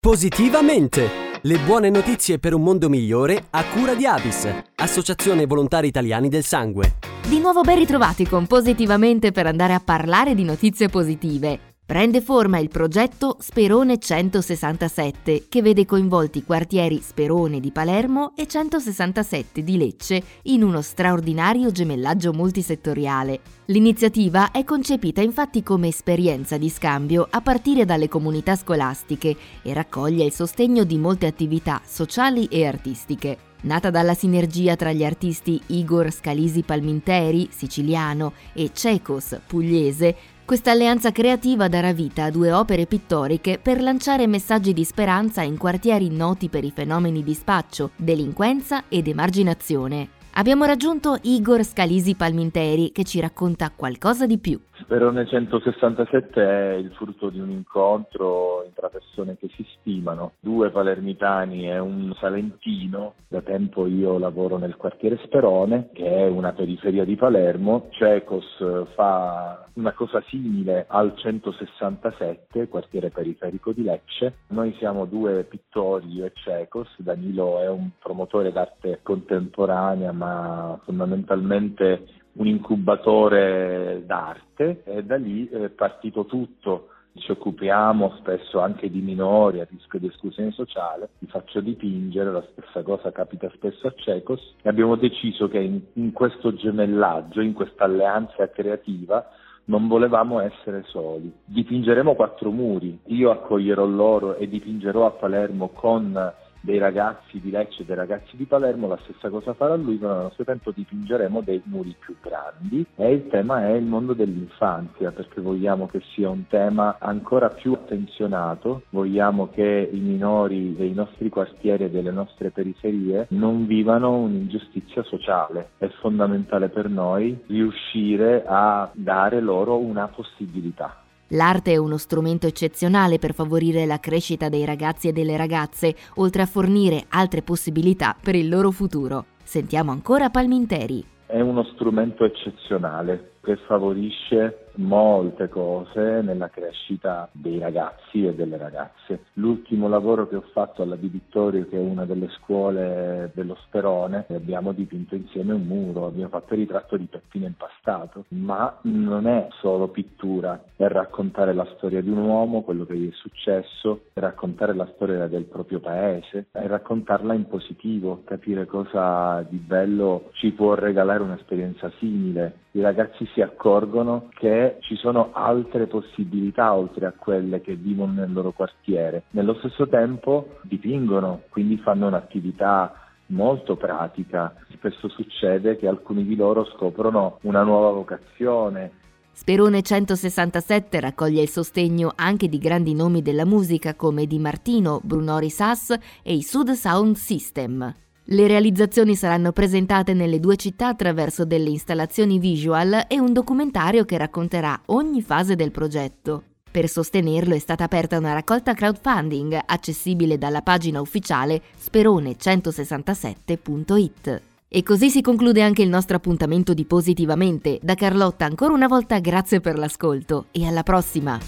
Positivamente! Le buone notizie per un mondo migliore a cura di Avis, Associazione Volontari Italiani del Sangue. Di nuovo ben ritrovati con Positivamente per andare a parlare di notizie positive. Prende forma il progetto Sperone 167, che vede coinvolti i quartieri Sperone di Palermo e 167 di Lecce in uno straordinario gemellaggio multisettoriale. L'iniziativa è concepita infatti come esperienza di scambio a partire dalle comunità scolastiche e raccoglie il sostegno di molte attività sociali e artistiche. Nata dalla sinergia tra gli artisti Igor Scalisi Palminteri, siciliano, e Cecos, pugliese, questa alleanza creativa darà vita a due opere pittoriche per lanciare messaggi di speranza in quartieri noti per i fenomeni di spaccio, delinquenza ed emarginazione. Abbiamo raggiunto Igor Scalisi Palminteri che ci racconta qualcosa di più. Sperone 167 è il frutto di un incontro tra persone che si stimano, due palermitani e un salentino. Da tempo io lavoro nel quartiere Sperone, che è una periferia di Palermo. Cecos fa una cosa simile al 167, quartiere periferico di Lecce. Noi siamo due pittori, io e Cecos. Danilo è un promotore d'arte contemporanea, ma fondamentalmente un incubatore d'arte e da lì è partito tutto. Ci occupiamo spesso anche di minori a rischio di esclusione sociale, li faccio dipingere, la stessa cosa capita spesso a Cecos e abbiamo deciso che in, in questo gemellaggio, in questa alleanza creativa, non volevamo essere soli. Dipingeremo quattro muri, io accoglierò loro e dipingerò a Palermo con dei ragazzi di Lecce e dei ragazzi di Palermo, la stessa cosa farà lui, ma allo stesso tempo dipingeremo dei muri più grandi e il tema è il mondo dell'infanzia, perché vogliamo che sia un tema ancora più attenzionato, vogliamo che i minori dei nostri quartieri e delle nostre periferie non vivano un'ingiustizia sociale. È fondamentale per noi riuscire a dare loro una possibilità. L'arte è uno strumento eccezionale per favorire la crescita dei ragazzi e delle ragazze, oltre a fornire altre possibilità per il loro futuro. Sentiamo ancora Palminteri. È uno strumento eccezionale che favorisce molte cose nella crescita dei ragazzi e delle ragazze. L'ultimo lavoro che ho fatto alla Di Vittorio, che è una delle scuole dello Sperone, abbiamo dipinto insieme un muro, abbiamo fatto il ritratto di Peppino impastato, ma non è solo pittura, è raccontare la storia di un uomo, quello che gli è successo, è raccontare la storia del proprio paese, è raccontarla in positivo, capire cosa di bello ci può regalare un'esperienza simile. I ragazzi si accorgono che ci sono altre possibilità oltre a quelle che vivono nel loro quartiere. Nello stesso tempo dipingono, quindi fanno un'attività molto pratica. Spesso succede che alcuni di loro scoprono una nuova vocazione. Sperone 167 raccoglie il sostegno anche di grandi nomi della musica come Di Martino, Brunori Sass e i Sud Sound System. Le realizzazioni saranno presentate nelle due città attraverso delle installazioni visual e un documentario che racconterà ogni fase del progetto. Per sostenerlo è stata aperta una raccolta crowdfunding accessibile dalla pagina ufficiale sperone167.it. E così si conclude anche il nostro appuntamento di Positivamente. Da Carlotta ancora una volta grazie per l'ascolto e alla prossima!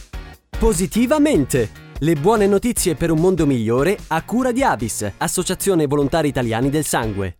Positivamente! Le buone notizie per un mondo migliore a cura di Avis, Associazione Volontari Italiani del Sangue.